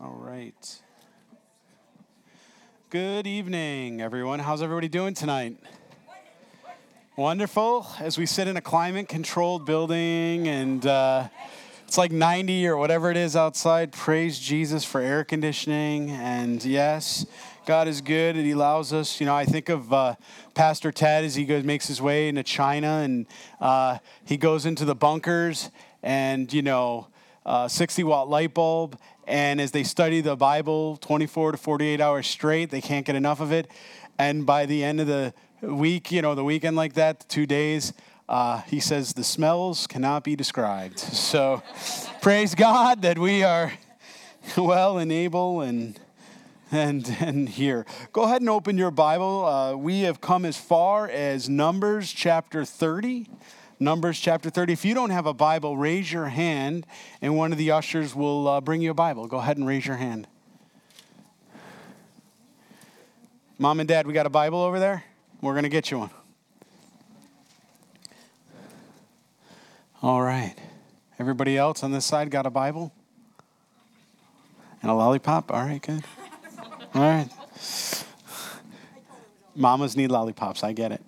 All right. Good evening, everyone. How's everybody doing tonight? Wonderful. As we sit in a climate controlled building and uh, it's like 90 or whatever it is outside, praise Jesus for air conditioning. And yes, God is good He allows us. You know, I think of uh, Pastor Ted as he goes, makes his way into China and uh, he goes into the bunkers and, you know, uh, 60 watt light bulb and as they study the Bible 24 to 48 hours straight, they can't get enough of it. And by the end of the week, you know, the weekend like that, two days, uh, he says the smells cannot be described. So praise God that we are well and able and and and here. Go ahead and open your Bible. Uh, we have come as far as Numbers chapter 30. Numbers chapter 30. If you don't have a Bible, raise your hand, and one of the ushers will uh, bring you a Bible. Go ahead and raise your hand. Mom and Dad, we got a Bible over there? We're going to get you one. All right. Everybody else on this side got a Bible? And a lollipop? All right, good. All right. Mamas need lollipops. I get it.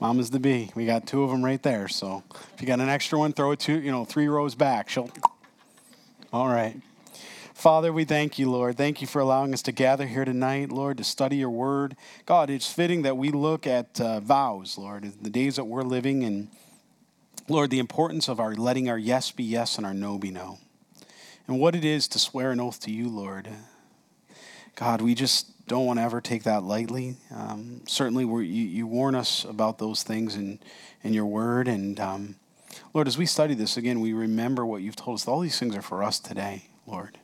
Mama's the bee. We got two of them right there. So if you got an extra one, throw it two, you know, three rows back. She'll. All right. Father, we thank you, Lord. Thank you for allowing us to gather here tonight, Lord, to study your word. God, it's fitting that we look at uh, vows, Lord, the days that we're living, and Lord, the importance of our letting our yes be yes and our no be no. And what it is to swear an oath to you, Lord. God, we just don't want to ever take that lightly. Um, certainly, you, you, warn us about those things in, in your word. And um, Lord, as we study this again, we remember what you've told us. All these things are for us today, Lord.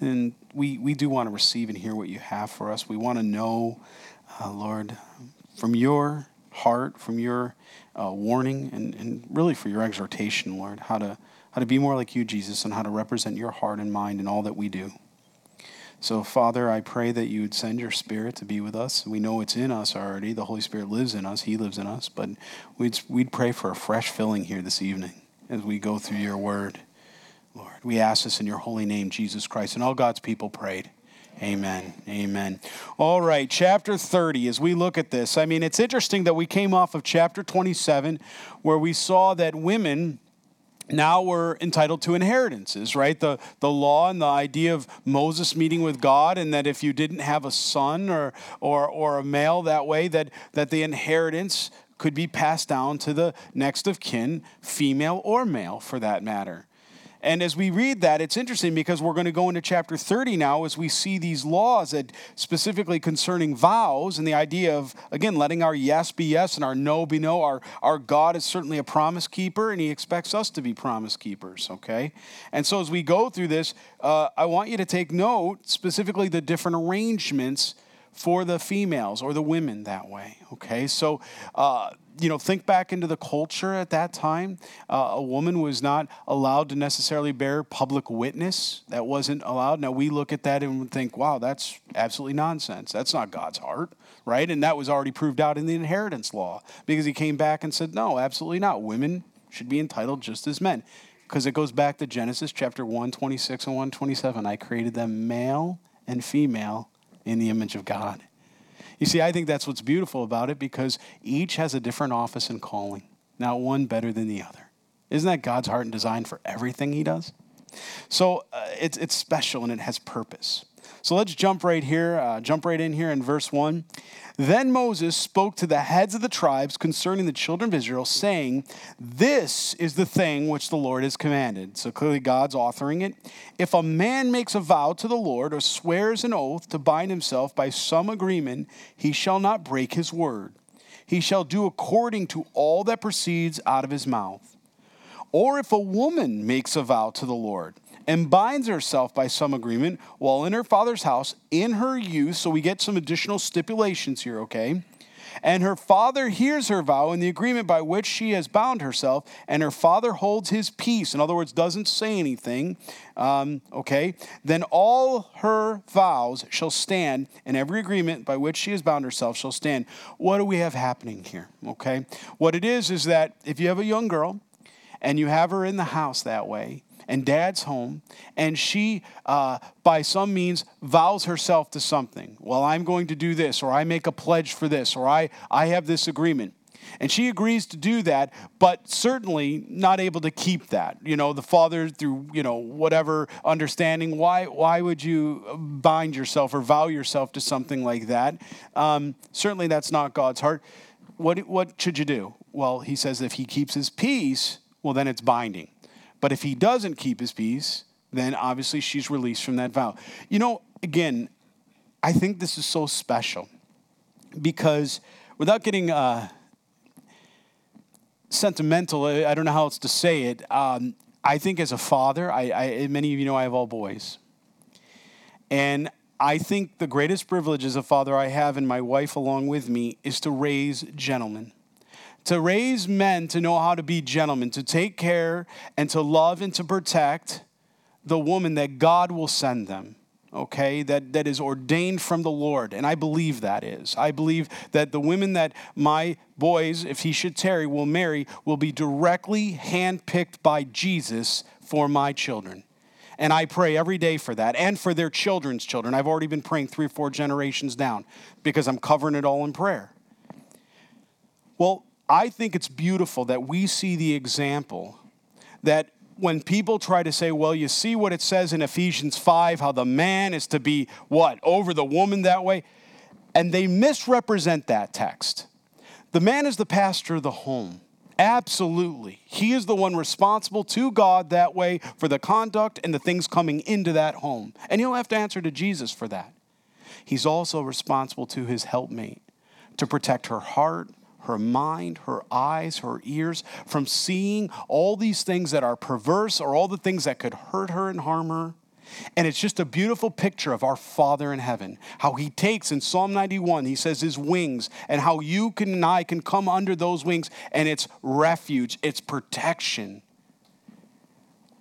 And we, we do want to receive and hear what you have for us. We want to know, uh, Lord, from your heart, from your uh, warning, and, and really for your exhortation, Lord, how to, how to be more like you, Jesus, and how to represent your heart and mind in all that we do. So, Father, I pray that you would send your Spirit to be with us. We know it's in us already. The Holy Spirit lives in us, He lives in us. But we'd, we'd pray for a fresh filling here this evening as we go through your word. Lord, we ask this in your holy name, Jesus Christ. And all God's people prayed. Amen. Amen. All right, chapter 30, as we look at this, I mean, it's interesting that we came off of chapter 27, where we saw that women now we're entitled to inheritances, right? The, the law and the idea of Moses meeting with God, and that if you didn't have a son or, or, or a male that way, that, that the inheritance could be passed down to the next of kin, female or male for that matter. And as we read that, it's interesting because we're going to go into chapter 30 now as we see these laws that specifically concerning vows and the idea of, again, letting our yes be yes and our no be no. Our, our God is certainly a promise keeper and he expects us to be promise keepers, okay? And so as we go through this, uh, I want you to take note specifically the different arrangements for the females or the women that way, okay? So, uh, you know, think back into the culture at that time. Uh, a woman was not allowed to necessarily bear public witness. That wasn't allowed. Now we look at that and think, wow, that's absolutely nonsense. That's not God's heart, right? And that was already proved out in the inheritance law because he came back and said, no, absolutely not. Women should be entitled just as men. Because it goes back to Genesis chapter 126 and 127. I created them male and female in the image of God. You see, I think that's what's beautiful about it because each has a different office and calling, not one better than the other. Isn't that God's heart and design for everything He does? So uh, it's, it's special and it has purpose. So let's jump right here, uh, jump right in here in verse 1. Then Moses spoke to the heads of the tribes concerning the children of Israel, saying, This is the thing which the Lord has commanded. So clearly God's authoring it. If a man makes a vow to the Lord or swears an oath to bind himself by some agreement, he shall not break his word. He shall do according to all that proceeds out of his mouth. Or if a woman makes a vow to the Lord, and binds herself by some agreement while in her father's house in her youth. So we get some additional stipulations here, okay? And her father hears her vow and the agreement by which she has bound herself, and her father holds his peace. In other words, doesn't say anything, um, okay? Then all her vows shall stand, and every agreement by which she has bound herself shall stand. What do we have happening here, okay? What it is is that if you have a young girl and you have her in the house that way, and dad's home, and she, uh, by some means, vows herself to something. Well, I'm going to do this, or I make a pledge for this, or I, I have this agreement. And she agrees to do that, but certainly not able to keep that. You know, the father, through, you know, whatever understanding, why, why would you bind yourself or vow yourself to something like that? Um, certainly that's not God's heart. What, what should you do? Well, he says if he keeps his peace, well, then it's binding. But if he doesn't keep his peace, then obviously she's released from that vow. You know, again, I think this is so special because without getting uh, sentimental, I don't know how else to say it. Um, I think as a father, I, I, many of you know I have all boys. And I think the greatest privilege as a father I have, and my wife along with me, is to raise gentlemen to raise men to know how to be gentlemen, to take care and to love and to protect the woman that God will send them, okay, that, that is ordained from the Lord. And I believe that is. I believe that the women that my boys, if he should tarry, will marry, will be directly handpicked by Jesus for my children. And I pray every day for that and for their children's children. I've already been praying three or four generations down because I'm covering it all in prayer. Well, I think it's beautiful that we see the example that when people try to say, well, you see what it says in Ephesians 5, how the man is to be what? Over the woman that way? And they misrepresent that text. The man is the pastor of the home. Absolutely. He is the one responsible to God that way for the conduct and the things coming into that home. And he'll have to answer to Jesus for that. He's also responsible to his helpmate to protect her heart, her mind, her eyes, her ears from seeing all these things that are perverse or all the things that could hurt her and harm her. And it's just a beautiful picture of our Father in heaven. How he takes in Psalm 91, he says his wings, and how you can and I can come under those wings, and it's refuge, it's protection.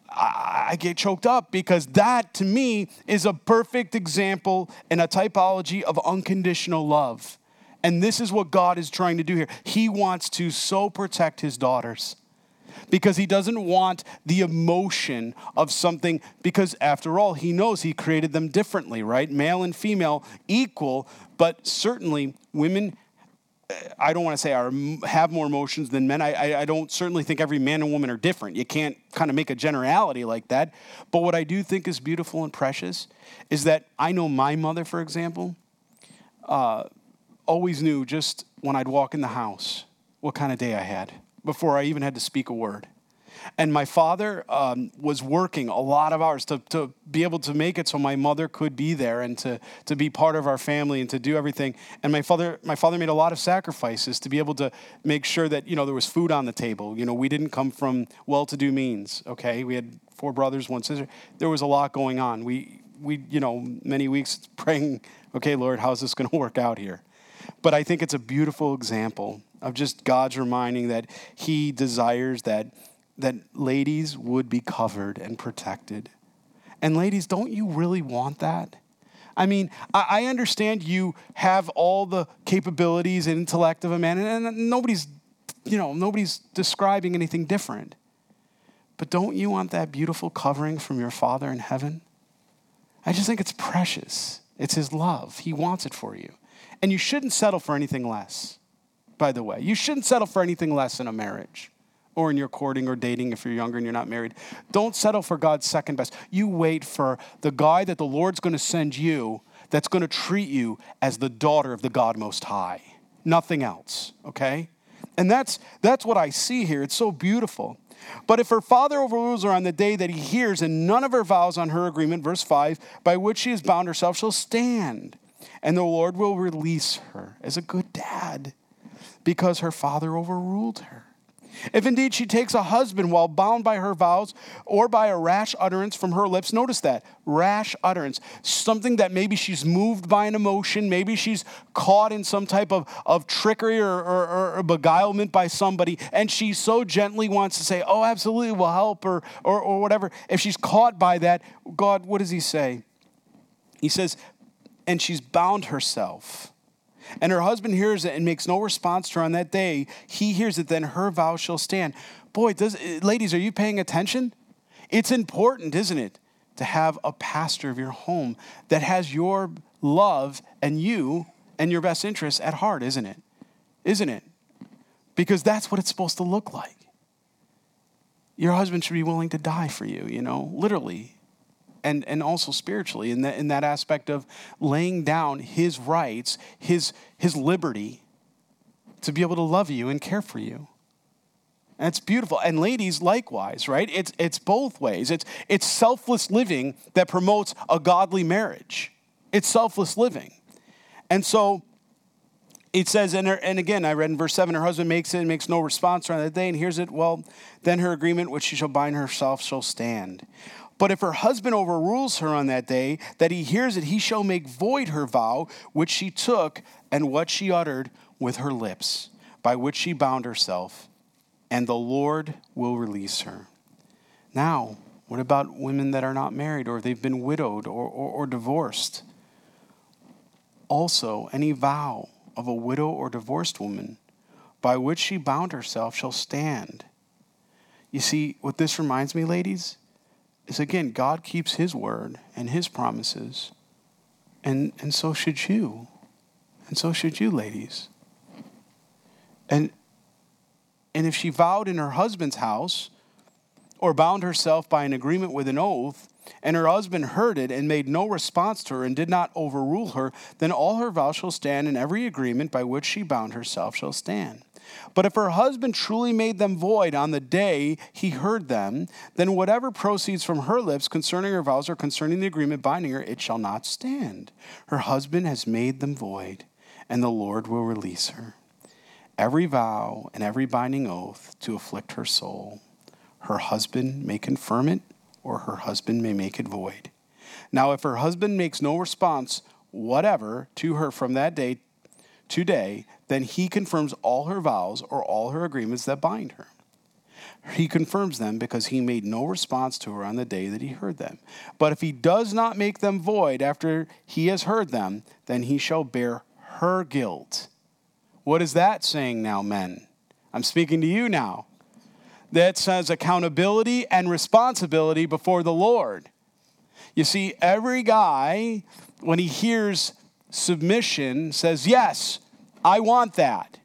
I, I get choked up because that to me is a perfect example and a typology of unconditional love. And this is what God is trying to do here. He wants to so protect his daughters because he doesn't want the emotion of something, because after all, he knows he created them differently, right? Male and female equal, but certainly women. I don't want to say are have more emotions than men. I, I, I don't certainly think every man and woman are different. You can't kind of make a generality like that. But what I do think is beautiful and precious is that I know my mother, for example. Uh, always knew just when I'd walk in the house what kind of day I had before I even had to speak a word. And my father um, was working a lot of hours to, to be able to make it so my mother could be there and to, to be part of our family and to do everything. And my father, my father made a lot of sacrifices to be able to make sure that, you know, there was food on the table. You know, we didn't come from well-to-do means, okay? We had four brothers, one sister. There was a lot going on. We, we you know, many weeks praying, okay, Lord, how's this going to work out here? But I think it's a beautiful example of just God's reminding that He desires that, that ladies would be covered and protected. And ladies, don't you really want that? I mean, I understand you have all the capabilities and intellect of a man, and nobody's, you know, nobody's describing anything different. But don't you want that beautiful covering from your Father in heaven? I just think it's precious. It's His love. He wants it for you. And you shouldn't settle for anything less, by the way. You shouldn't settle for anything less in a marriage or in your courting or dating if you're younger and you're not married. Don't settle for God's second best. You wait for the guy that the Lord's going to send you that's going to treat you as the daughter of the God Most High. Nothing else, okay? And that's that's what I see here. It's so beautiful. But if her father overrules her on the day that he hears, and none of her vows on her agreement, verse 5, by which she has bound herself shall stand and the Lord will release her as a good dad because her father overruled her. If indeed she takes a husband while bound by her vows or by a rash utterance from her lips, notice that rash utterance, something that maybe she's moved by an emotion, maybe she's caught in some type of, of trickery or, or, or beguilement by somebody, and she so gently wants to say, Oh, absolutely, we'll help, or, or, or whatever. If she's caught by that, God, what does He say? He says, and she's bound herself. And her husband hears it and makes no response to her on that day. He hears it, then her vow shall stand. Boy, does, ladies, are you paying attention? It's important, isn't it, to have a pastor of your home that has your love and you and your best interests at heart, isn't it? Isn't it? Because that's what it's supposed to look like. Your husband should be willing to die for you, you know, literally. And, and also spiritually, in that, in that aspect of laying down his rights, his, his liberty to be able to love you and care for you. And it's beautiful. And ladies, likewise, right? It's, it's both ways. It's, it's selfless living that promotes a godly marriage. It's selfless living. And so it says, and, her, and again, I read in verse 7 her husband makes it and makes no response around that day, and hears it. Well, then her agreement, which she shall bind herself, shall stand. But if her husband overrules her on that day, that he hears it, he shall make void her vow, which she took, and what she uttered with her lips, by which she bound herself and the Lord will release her. Now, what about women that are not married or they've been widowed or, or, or, divorced? Also, any vow of a widow or divorced woman by which she bound herself shall stand. You see, what this reminds me, ladies, is again, God keeps his word and his promises, and, and so should you. And so should you, ladies. And and if she vowed in her husband's house or bound herself by an agreement with an oath, and her husband heard it and made no response to her and did not overrule her, then all her vows shall stand, and every agreement by which she bound herself shall stand. But if her husband truly made them void on the day he heard them, then whatever proceeds from her lips concerning her vows or concerning the agreement binding her, it shall not stand. Her husband has made them void, and the Lord will release her every vow and every binding oath to afflict her soul. Her husband may confirm it, or her husband may make it void. Now, if her husband makes no response whatever to her from that day to day, then he confirms all her vows or all her agreements that bind her. He confirms them because he made no response to her on the day that he heard them. But if he does not make them void after he has heard them, then he shall bear her guilt what is that saying now, men? I'm speaking to you now. That says accountability and responsibility before the Lord. You see, every guy, when he hears submission, says, Yes, I want that.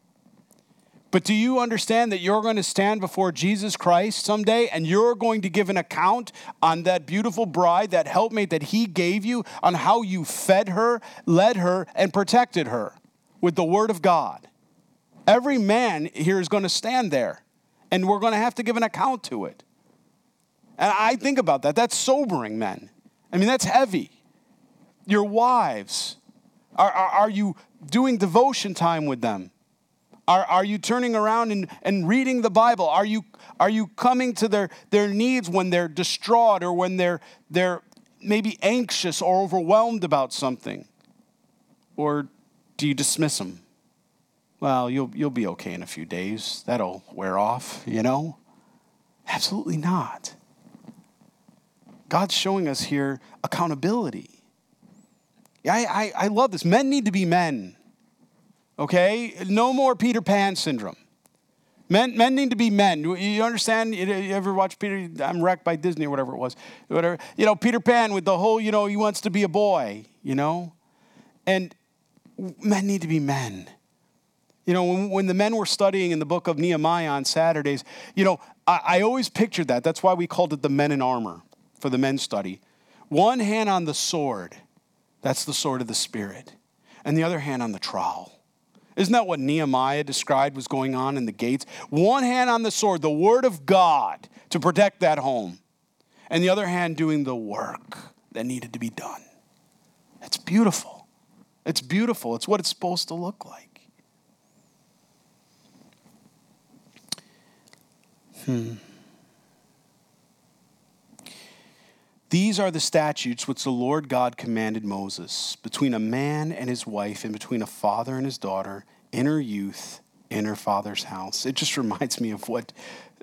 But do you understand that you're going to stand before Jesus Christ someday and you're going to give an account on that beautiful bride, that helpmate that he gave you, on how you fed her, led her, and protected her with the Word of God? Every man here is going to stand there, and we're going to have to give an account to it. And I think about that. That's sobering, men. I mean, that's heavy. Your wives, are, are, are you doing devotion time with them? Are, are you turning around and, and reading the Bible? Are you, are you coming to their, their needs when they're distraught or when they're, they're maybe anxious or overwhelmed about something? Or do you dismiss them? well, you'll, you'll be okay in a few days. That'll wear off, you know? Absolutely not. God's showing us here accountability. I, I, I love this. Men need to be men, okay? No more Peter Pan syndrome. Men, men need to be men. You understand? You ever watch Peter? I'm wrecked by Disney or whatever it was. Whatever. You know, Peter Pan with the whole, you know, he wants to be a boy, you know? And men need to be men. You know, when, when the men were studying in the book of Nehemiah on Saturdays, you know, I, I always pictured that. That's why we called it the men in armor for the men's study. One hand on the sword, that's the sword of the Spirit, and the other hand on the trowel. Isn't that what Nehemiah described was going on in the gates? One hand on the sword, the word of God to protect that home, and the other hand doing the work that needed to be done. It's beautiful. It's beautiful. It's what it's supposed to look like. Hmm. These are the statutes which the Lord God commanded Moses between a man and his wife, and between a father and his daughter, in her youth, in her father's house. It just reminds me of what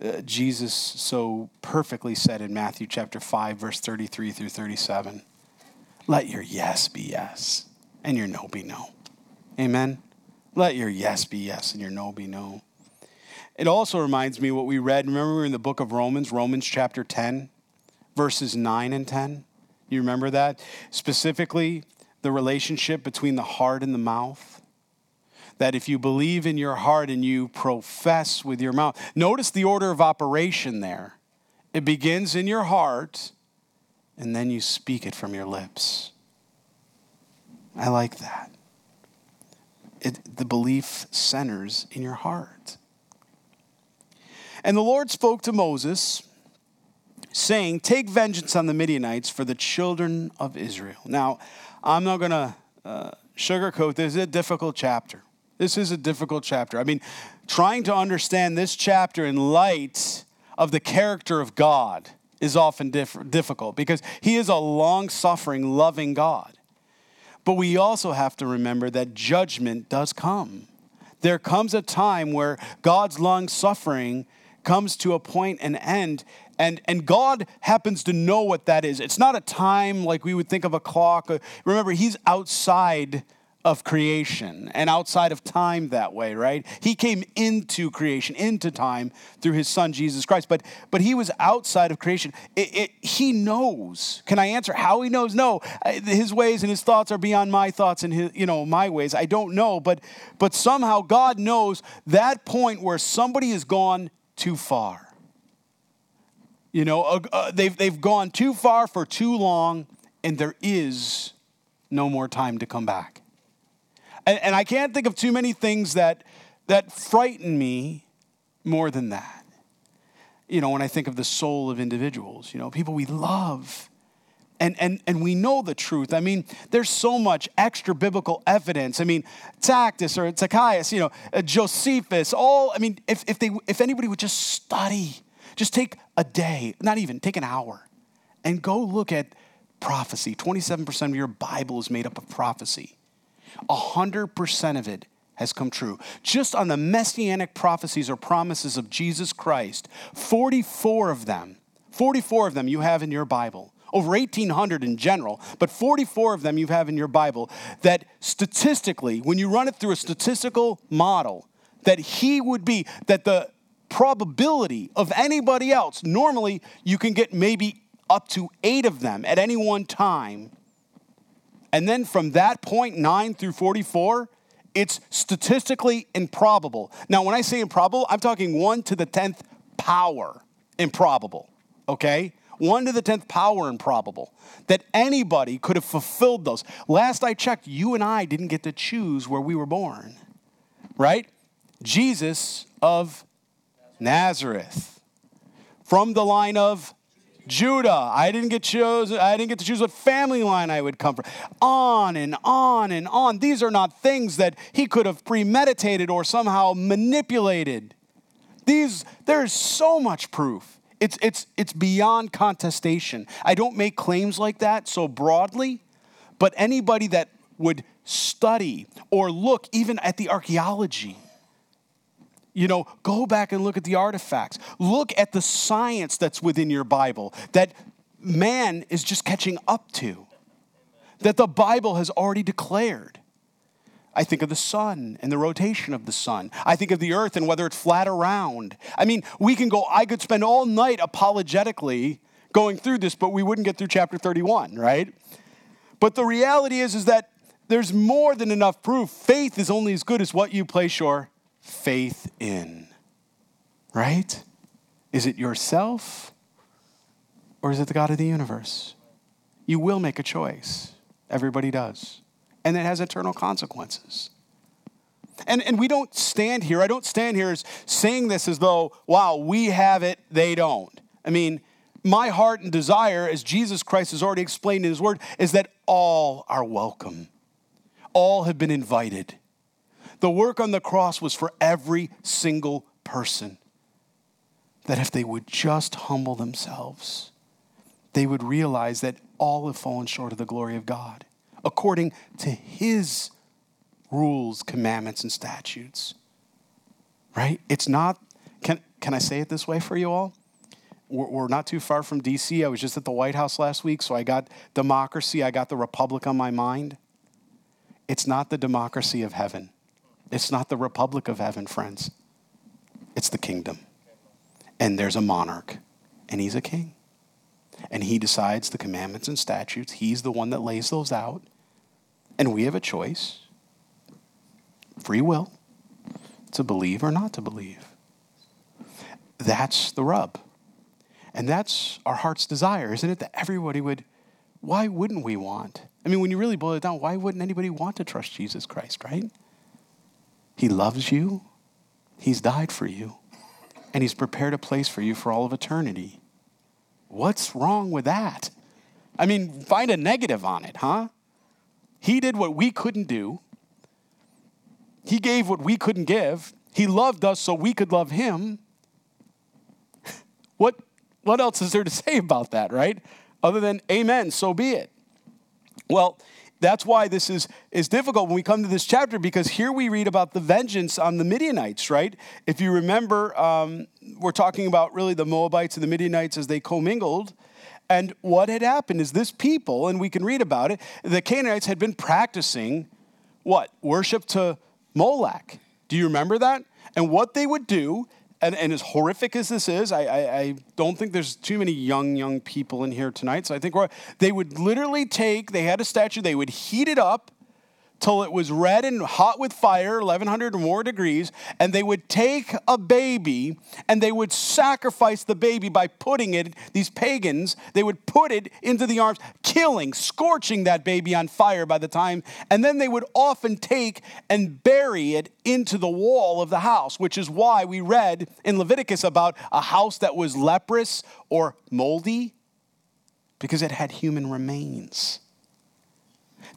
uh, Jesus so perfectly said in Matthew chapter 5, verse 33 through 37. Let your yes be yes, and your no be no. Amen. Let your yes be yes, and your no be no. It also reminds me what we read. Remember, we in the book of Romans, Romans chapter 10, verses 9 and 10. You remember that? Specifically, the relationship between the heart and the mouth. That if you believe in your heart and you profess with your mouth, notice the order of operation there. It begins in your heart and then you speak it from your lips. I like that. It, the belief centers in your heart. And the Lord spoke to Moses, saying, Take vengeance on the Midianites for the children of Israel. Now, I'm not going to uh, sugarcoat this. It's a difficult chapter. This is a difficult chapter. I mean, trying to understand this chapter in light of the character of God is often diff- difficult because He is a long suffering, loving God. But we also have to remember that judgment does come. There comes a time where God's long suffering comes to a point and end, and, and God happens to know what that is. It's not a time like we would think of a clock. Remember, He's outside of creation and outside of time that way, right? He came into creation, into time through his son Jesus Christ, but but he was outside of creation. It, it, he knows. Can I answer how he knows? No, his ways and his thoughts are beyond my thoughts and his, you know my ways. I don't know, but but somehow God knows that point where somebody has gone too far. You know, uh, uh, they've they've gone too far for too long, and there is no more time to come back. And, and I can't think of too many things that, that frighten me more than that. You know, when I think of the soul of individuals, you know, people we love. And, and, and we know the truth. I mean, there's so much extra biblical evidence. I mean, Tacitus or Zacchaeus, you know, uh, Josephus, all, I mean, if, if, they, if anybody would just study, just take a day, not even, take an hour, and go look at prophecy. 27% of your Bible is made up of prophecy. 100% of it has come true. Just on the messianic prophecies or promises of Jesus Christ, 44 of them, 44 of them you have in your Bible. Over 1,800 in general, but 44 of them you have in your Bible that statistically, when you run it through a statistical model, that he would be, that the probability of anybody else, normally you can get maybe up to eight of them at any one time and then from that point, 9 through 44, it's statistically improbable. Now, when I say improbable, I'm talking 1 to the 10th power improbable, okay? 1 to the 10th power improbable. That anybody could have fulfilled those. Last I checked, you and I didn't get to choose where we were born, right? Jesus of Nazareth. From the line of Judah. I didn't get choose. I didn't get to choose what family line I would come from. On and on and on. These are not things that he could have premeditated or somehow manipulated. These there's so much proof. It's it's it's beyond contestation. I don't make claims like that so broadly, but anybody that would study or look even at the archaeology you know, go back and look at the artifacts. Look at the science that's within your Bible that man is just catching up to, that the Bible has already declared. I think of the sun and the rotation of the sun. I think of the earth and whether it's flat or round. I mean, we can go, I could spend all night apologetically going through this, but we wouldn't get through chapter 31, right? But the reality is, is that there's more than enough proof. Faith is only as good as what you place your faith in? Right? Is it yourself or is it the God of the universe? You will make a choice. Everybody does. And it has eternal consequences. And, and we don't stand here, I don't stand here as saying this as though, wow, we have it, they don't. I mean, my heart and desire, as Jesus Christ has already explained in his word, is that all are welcome. All have been invited. The work on the cross was for every single person. That if they would just humble themselves, they would realize that all have fallen short of the glory of God, according to His rules, commandments, and statutes. Right? It's not, can, can I say it this way for you all? We're, we're not too far from DC. I was just at the White House last week, so I got democracy, I got the republic on my mind. It's not the democracy of heaven. It's not the republic of heaven, friends. It's the kingdom. And there's a monarch, and he's a king. and he decides the commandments and statutes. He's the one that lays those out. And we have a choice free will to believe or not to believe. That's the rub. And that's our heart's desire, isn't it? That everybody would, why wouldn't we want? I mean, when you really boil it down, why wouldn't anybody want to trust Jesus Christ, right? He loves you, He's died for you, and He's prepared a place for you for all of eternity. What's wrong with that? I mean, find a negative on it, huh? He did what we couldn't do. He gave what we couldn't give. He loved us so we could love him. What, what else is there to say about that, right? Other than, Amen, so be it. Well, that's why this is, is difficult when we come to this chapter because here we read about the vengeance on the Midianites, right? If you remember, um, we're talking about really the Moabites and the Midianites as they commingled. And what had happened is this people, and we can read about it, the Canaanites had been practicing what? Worship to Molech. Do you remember that? And what they would do, and, and as horrific as this is, I, I, I, don't think there's too many young, young people in here tonight. So I think they would literally take, they had a statue, they would heat it up, till it was red and hot with fire, 1100 or more degrees, and they would take a baby and they would sacrifice the baby by putting it, these pagans, they would put it into the arms, killing, scorching that baby on fire by the time, and then they would often take and bury it into the wall of the house, which is why we read in Leviticus about a house that was leprous or moldy, because it had human remains.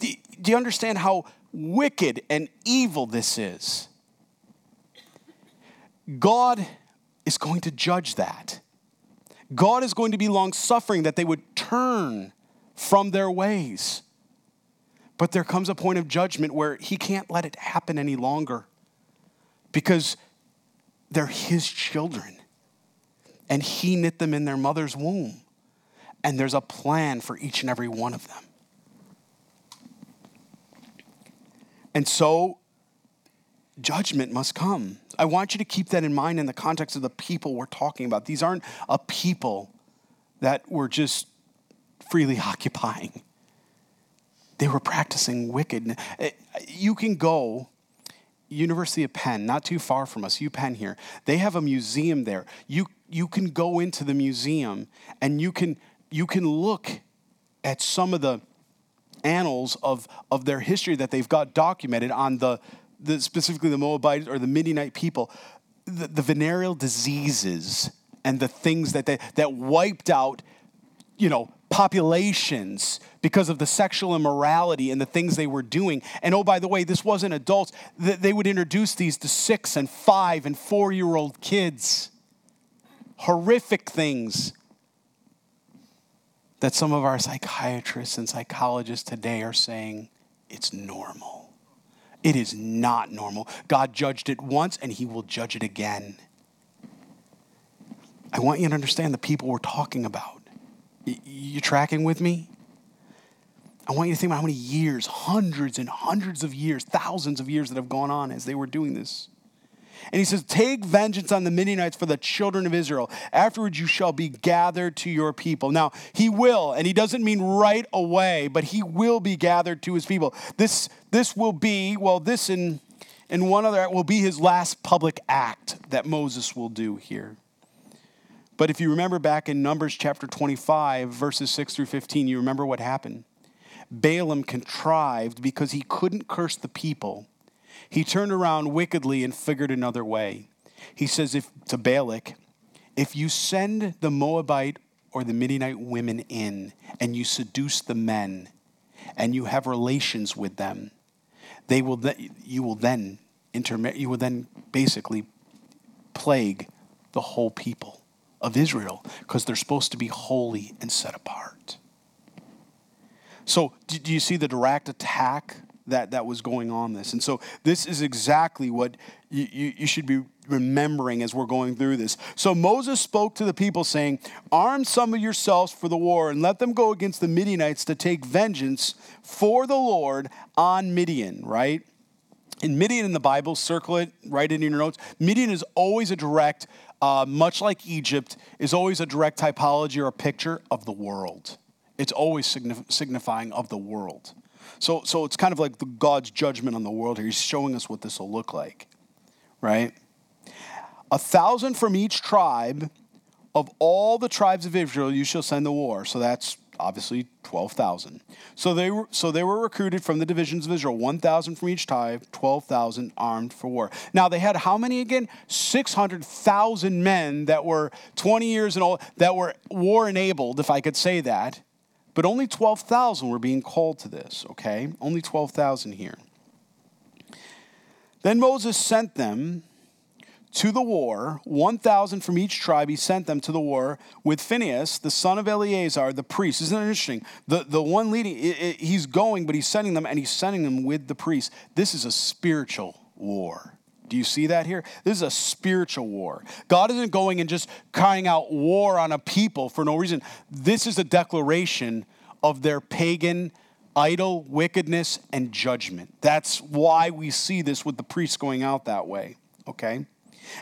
Do you understand how wicked and evil this is? God is going to judge that. God is going to be long suffering that they would turn from their ways. But there comes a point of judgment where He can't let it happen any longer because they're His children and He knit them in their mother's womb. And there's a plan for each and every one of them. And so judgment must come. I want you to keep that in mind in the context of the people we're talking about. These aren't a people that were just freely occupying. They were practicing wicked. Eh, you can go, University of Penn, not too far from us, UPenn here. They have a museum there. You, you can go into the museum and you can, you can look at some of the annals of, of their history that they've got documented on the, the specifically the Moabite or the Midianite people, the, the venereal diseases and the things that they, that wiped out, you know, populations because of the sexual immorality and the things they were doing. And oh, by the way, this wasn't adults. They would introduce these to six and five and four year old kids. Horrific things that some of our psychiatrists and psychologists today are saying it's normal. It is not normal. God judged it once and he will judge it again. I want you to understand the people we're talking about. You tracking with me? I want you to think about how many years, hundreds and hundreds of years, thousands of years that have gone on as they were doing this. And he says, Take vengeance on the Midianites for the children of Israel. Afterwards, you shall be gathered to your people. Now, he will, and he doesn't mean right away, but he will be gathered to his people. This, this will be, well, this and, and one other will be his last public act that Moses will do here. But if you remember back in Numbers chapter 25, verses 6 through 15, you remember what happened. Balaam contrived because he couldn't curse the people he turned around wickedly and figured another way. He says if, to Balak, if you send the Moabite or the Midianite women in and you seduce the men and you have relations with them, they will you will then intermit you will then basically plague the whole people of Israel because they're supposed to be holy and set apart. So, do you see the direct attack that, that was going on this. And so this is exactly what you, you, you should be remembering as we're going through this. So Moses spoke to the people, saying, Arm some of yourselves for the war, and let them go against the Midianites to take vengeance for the Lord on Midian, right? In Midian in the Bible, circle it, write it in your notes. Midian is always a direct uh, much like Egypt, is always a direct typology or a picture of the world. It's always signif- signifying of the world. So, so it's kind of like the God's judgment on the world here. He's showing us what this will look like, right? A thousand from each tribe of all the tribes of Israel you shall send to war. So that's obviously 12,000. So they were so they were recruited from the divisions of Israel, 1,000 from each tribe, 12,000 armed for war. Now they had how many again? 600,000 men that were 20 years and old that were war enabled, if I could say that. But only 12,000 were being called to this, okay? Only 12,000 here. Then Moses sent them to the war, 1,000 from each tribe, he sent them to the war with Phinehas, the son of Eleazar, the priest. Isn't it interesting? The, the one leading, he's going, but he's sending them, and he's sending them with the priest. This is a spiritual war. Do you see that here? This is a spiritual war. God isn't going and just crying out war on a people for no reason. This is a declaration of their pagan idol wickedness and judgment. That's why we see this with the priests going out that way. Okay?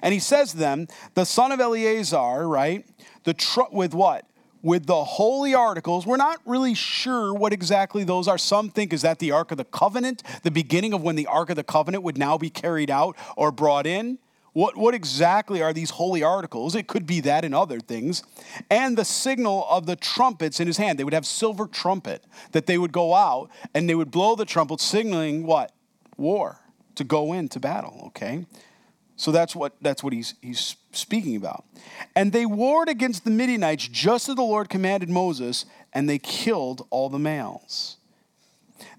And he says then, the son of Eleazar, right? The tr- with what? With the holy articles. We're not really sure what exactly those are. Some think is that the Ark of the Covenant, the beginning of when the Ark of the Covenant would now be carried out or brought in. What, what exactly are these holy articles? It could be that and other things. And the signal of the trumpets in his hand. They would have silver trumpet that they would go out and they would blow the trumpet, signaling what? War, to go into battle, okay? So that's what, that's what he's, he's speaking about. And they warred against the Midianites just as the Lord commanded Moses, and they killed all the males.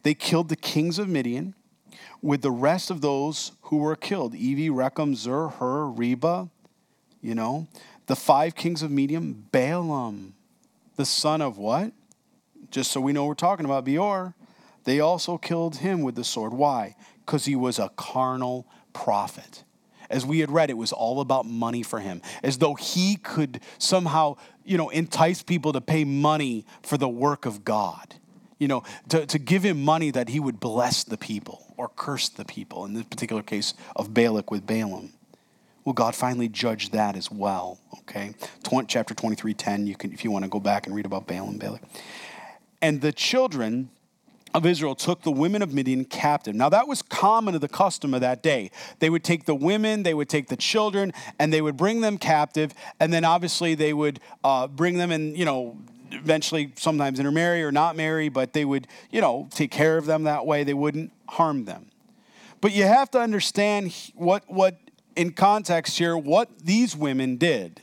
They killed the kings of Midian with the rest of those who were killed Evi, Rekem, Zur, Hur, Reba, you know, the five kings of Midian, Balaam, the son of what? Just so we know we're talking about Beor. They also killed him with the sword. Why? Because he was a carnal prophet. As we had read, it was all about money for him, as though he could somehow, you know, entice people to pay money for the work of God. You know, to, to give him money that he would bless the people or curse the people, in this particular case of Balak with Balaam. Well, God finally judged that as well, okay? 20, chapter 23, 10, you can, if you want to go back and read about Balaam Balak. And the children of Israel took the women of Midian captive. Now, that was common to the custom of that day. They would take the women, they would take the children, and they would bring them captive. And then obviously they would uh, bring them and, you know, eventually sometimes intermarry or not marry, but they would, you know, take care of them that way. They wouldn't harm them. But you have to understand what, what in context here, what these women did.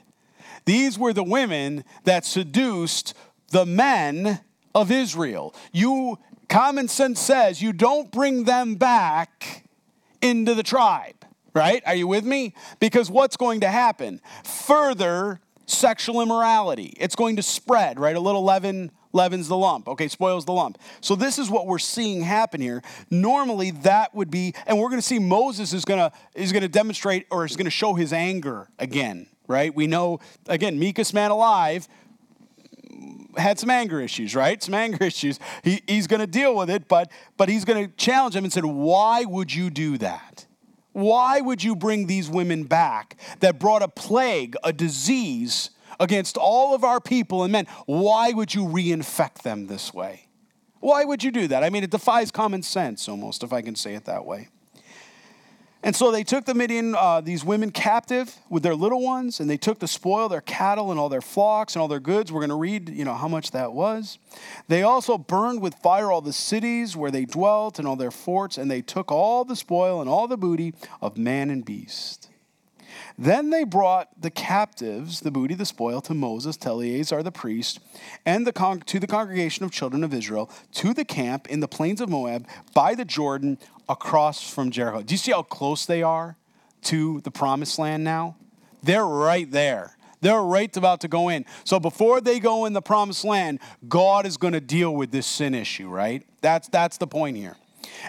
These were the women that seduced the men of Israel. You common sense says you don't bring them back into the tribe, right? Are you with me? Because what's going to happen? Further sexual immorality. It's going to spread, right? A little leaven leavens the lump, okay, spoils the lump. So this is what we're seeing happen here. Normally that would be, and we're going to see Moses is going to is to demonstrate or is going to show his anger again, right? We know again, meekest man alive had some anger issues, right? Some anger issues. He, he's going to deal with it, but, but he's going to challenge him and said, Why would you do that? Why would you bring these women back that brought a plague, a disease against all of our people and men? Why would you reinfect them this way? Why would you do that? I mean, it defies common sense almost, if I can say it that way. And so they took the Midian, uh, these women captive with their little ones, and they took the spoil, their cattle and all their flocks and all their goods. We're going to read, you know, how much that was. They also burned with fire all the cities where they dwelt and all their forts, and they took all the spoil and all the booty of man and beast. Then they brought the captives, the booty, the spoil, to Moses, to Eleazar the priest, and the con- to the congregation of children of Israel, to the camp in the plains of Moab, by the Jordan, across from Jericho. Do you see how close they are to the promised land now? They're right there. They're right about to go in. So before they go in the promised land, God is going to deal with this sin issue, right? That's, that's the point here.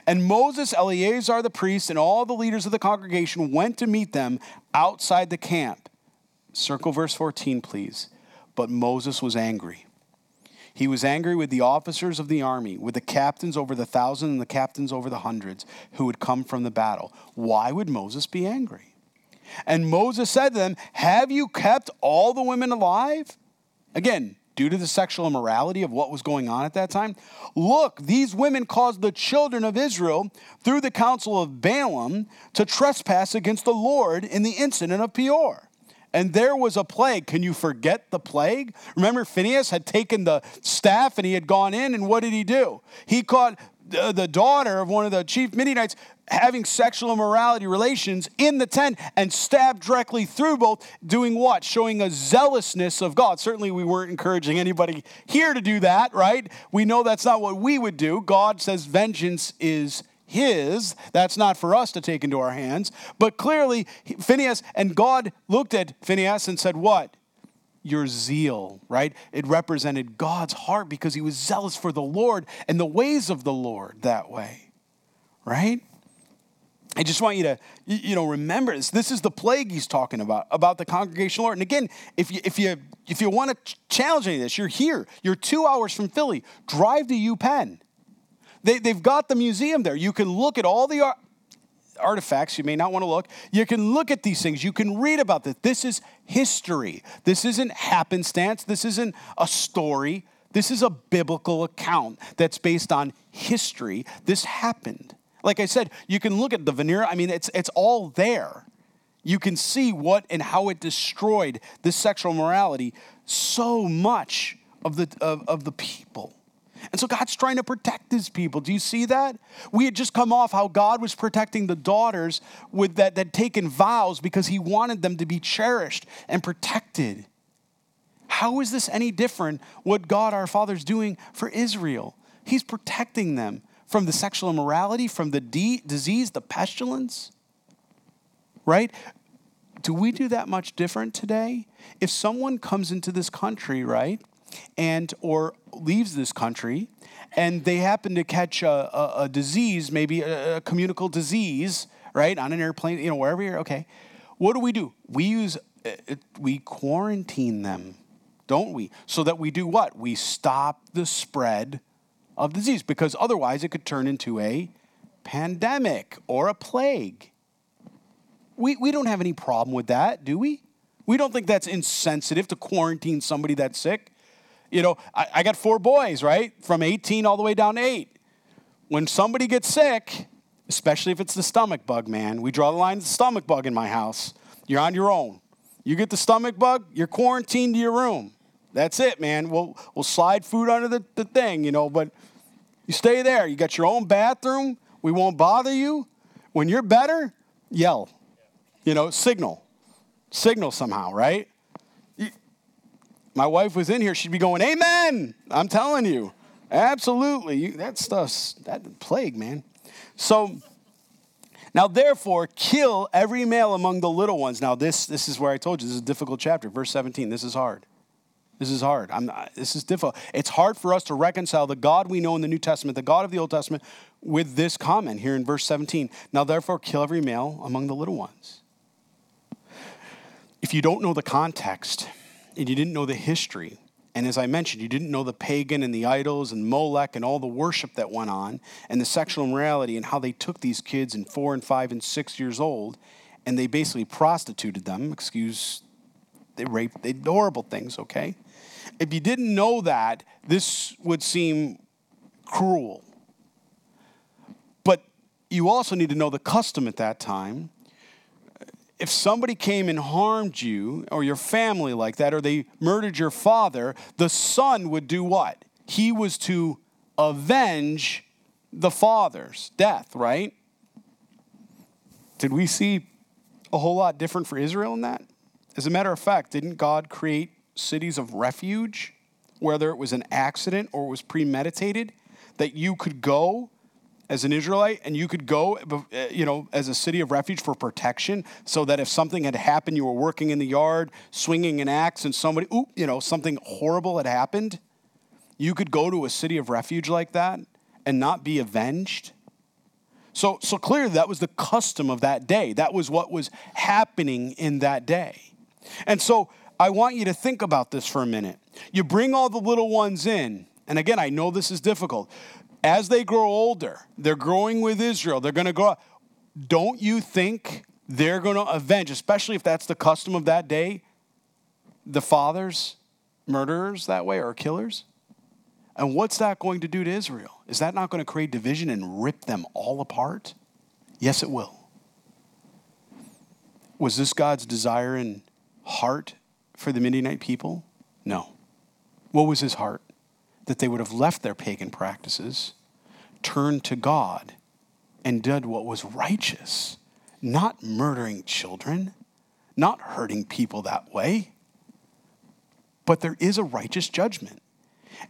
And Moses, Eleazar the priest, and all the leaders of the congregation went to meet them outside the camp. Circle verse 14, please. But Moses was angry he was angry with the officers of the army, with the captains over the thousand and the captains over the hundreds who had come from the battle. Why would Moses be angry? And Moses said to them, Have you kept all the women alive? Again, due to the sexual immorality of what was going on at that time. Look, these women caused the children of Israel, through the counsel of Balaam, to trespass against the Lord in the incident of Peor. And there was a plague. Can you forget the plague? Remember, Phineas had taken the staff and he had gone in, and what did he do? He caught the daughter of one of the chief Midianites having sexual immorality relations in the tent and stabbed directly through both, doing what? Showing a zealousness of God. Certainly, we weren't encouraging anybody here to do that, right? We know that's not what we would do. God says vengeance is his. That's not for us to take into our hands. But clearly, Phineas and God looked at Phineas and said, What? Your zeal, right? It represented God's heart because he was zealous for the Lord and the ways of the Lord that way, right? I just want you to, you know, remember this. This is the plague he's talking about, about the congregational Lord. And again, if you if you if you want to challenge any of this, you're here. You're two hours from Philly. Drive to UPenn. They, they've got the museum there. You can look at all the artifacts. You may not want to look. You can look at these things. You can read about this. This is history. This isn't happenstance. This isn't a story. This is a biblical account that's based on history. This happened. Like I said, you can look at the veneer. I mean, it's, it's all there. You can see what and how it destroyed this sexual morality so much of the, of, of the people. And so God's trying to protect his people. Do you see that? We had just come off how God was protecting the daughters with that that taken vows because he wanted them to be cherished and protected. How is this any different what God our Father's doing for Israel? He's protecting them from the sexual immorality, from the de- disease, the pestilence? Right? Do we do that much different today? If someone comes into this country, right, and or leaves this country, and they happen to catch a, a, a disease, maybe a, a communicable disease, right, on an airplane, you know, wherever you're, okay, what do we do? We use, uh, we quarantine them, don't we? So that we do what? We stop the spread of disease because otherwise it could turn into a pandemic or a plague. We, we don't have any problem with that, do we? We don't think that's insensitive to quarantine somebody that's sick. You know, I, I got four boys, right? From 18 all the way down to eight. When somebody gets sick, especially if it's the stomach bug, man, we draw the line at the stomach bug in my house. You're on your own. You get the stomach bug, you're quarantined to your room. That's it, man. We'll, we'll slide food under the, the thing, you know, but you stay there. You got your own bathroom. We won't bother you. When you're better, yell. You know, signal. Signal somehow, right? My wife was in here, she'd be going, Amen. I'm telling you. Absolutely. You, that stuff's that plague, man. So now therefore kill every male among the little ones. Now this this is where I told you this is a difficult chapter. Verse 17. This is hard. This is hard. I'm, this is difficult. It's hard for us to reconcile the God we know in the New Testament, the God of the Old Testament, with this comment here in verse 17. Now, therefore, kill every male among the little ones. If you don't know the context and you didn't know the history, and as I mentioned, you didn't know the pagan and the idols and Molech and all the worship that went on and the sexual immorality and how they took these kids in four and five and six years old and they basically prostituted them. Excuse, they raped, they did horrible things, okay? If you didn't know that, this would seem cruel. But you also need to know the custom at that time. If somebody came and harmed you or your family like that, or they murdered your father, the son would do what? He was to avenge the father's death, right? Did we see a whole lot different for Israel in that? As a matter of fact, didn't God create cities of refuge, whether it was an accident or it was premeditated, that you could go as an Israelite and you could go, uh, you know, as a city of refuge for protection so that if something had happened, you were working in the yard, swinging an axe, and somebody, oop, you know, something horrible had happened, you could go to a city of refuge like that and not be avenged. So, so clearly, that was the custom of that day. That was what was happening in that day. And so, I want you to think about this for a minute. You bring all the little ones in, and again, I know this is difficult. As they grow older, they're growing with Israel, they're going to grow up. Don't you think they're going to avenge, especially if that's the custom of that day, the fathers, murderers that way, or killers. And what's that going to do to Israel? Is that not going to create division and rip them all apart? Yes, it will. Was this God's desire and heart for the Midianite people? No. What was his heart? That they would have left their pagan practices, turned to God, and did what was righteous, not murdering children, not hurting people that way. But there is a righteous judgment.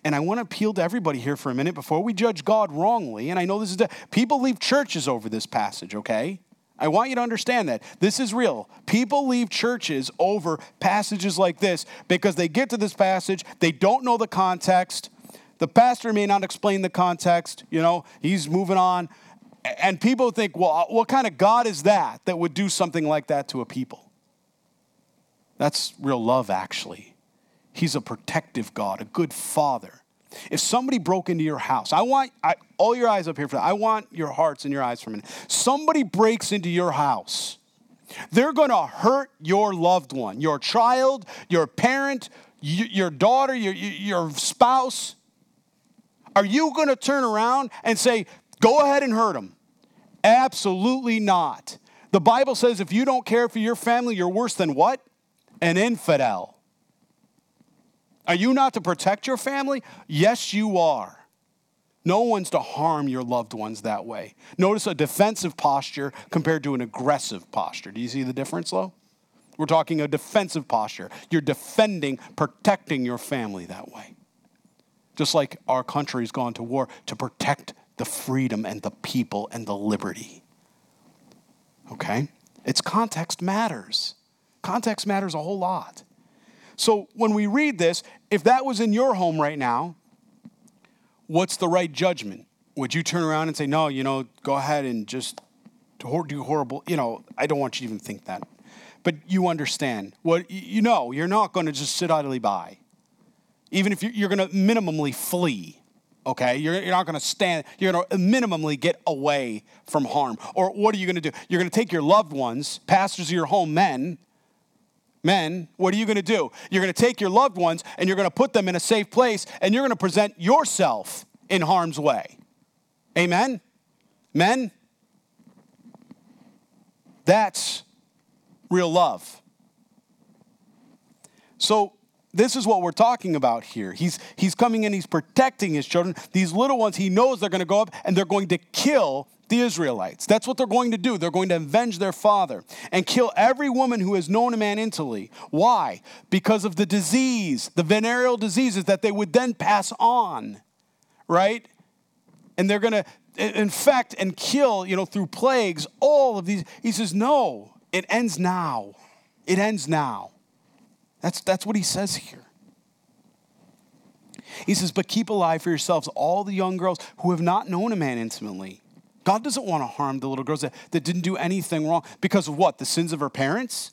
And I want to appeal to everybody here for a minute before we judge God wrongly. And I know this is, the, people leave churches over this passage, okay? I want you to understand that. This is real. People leave churches over passages like this because they get to this passage, they don't know the context. The pastor may not explain the context, you know, he's moving on. And people think, well, uh, what kind of God is that that would do something like that to a people? That's real love, actually. He's a protective God, a good father. If somebody broke into your house, I want I, all your eyes up here for that. I want your hearts and your eyes for a minute. Somebody breaks into your house. They're going to hurt your loved one, your child, your parent, your daughter, your, your spouse. Are you going to turn around and say, go ahead and hurt them? Absolutely not. The Bible says if you don't care for your family, you're worse than what? An infidel. Are you not to protect your family? Yes, you are. No one's to harm your loved ones that way. Notice a defensive posture compared to an aggressive posture. Do you see the difference, though? We're talking a defensive posture. You're defending, protecting your family that way. Just like our country's gone to war to protect the freedom and the people and the liberty. Okay? It's context matters. Context matters a whole lot. So when we read this, if that was in your home right now, what's the right judgment? Would you turn around and say, no, you know, go ahead and just do horrible, you know, I don't want you to even think that. But you understand what you know, you're not going to just sit idly by. Even if you're going to minimally flee, okay? You're, you're not going to stand, you're going to minimally get away from harm. Or what are you going to do? You're going to take your loved ones, pastors of your home, men, Men, what are you going to do? You're going to take your loved ones and you're going to put them in a safe place and you're going to present yourself in harm's way. Amen? Men? That's real love. So, this is what we're talking about here. He's, he's coming in, he's protecting his children. These little ones, he knows they're going to go up and they're going to kill the Israelites. That's what they're going to do. They're going to avenge their father and kill every woman who has known a man intimately. Why? Because of the disease, the venereal diseases that they would then pass on, right? And they're going to infect and kill, you know, through plagues, all of these. He says, no, it ends now. It ends now. That's, that's what he says here. He says, but keep alive for yourselves all the young girls who have not known a man intimately God doesn't want to harm the little girls that, that didn't do anything wrong because of what? The sins of her parents?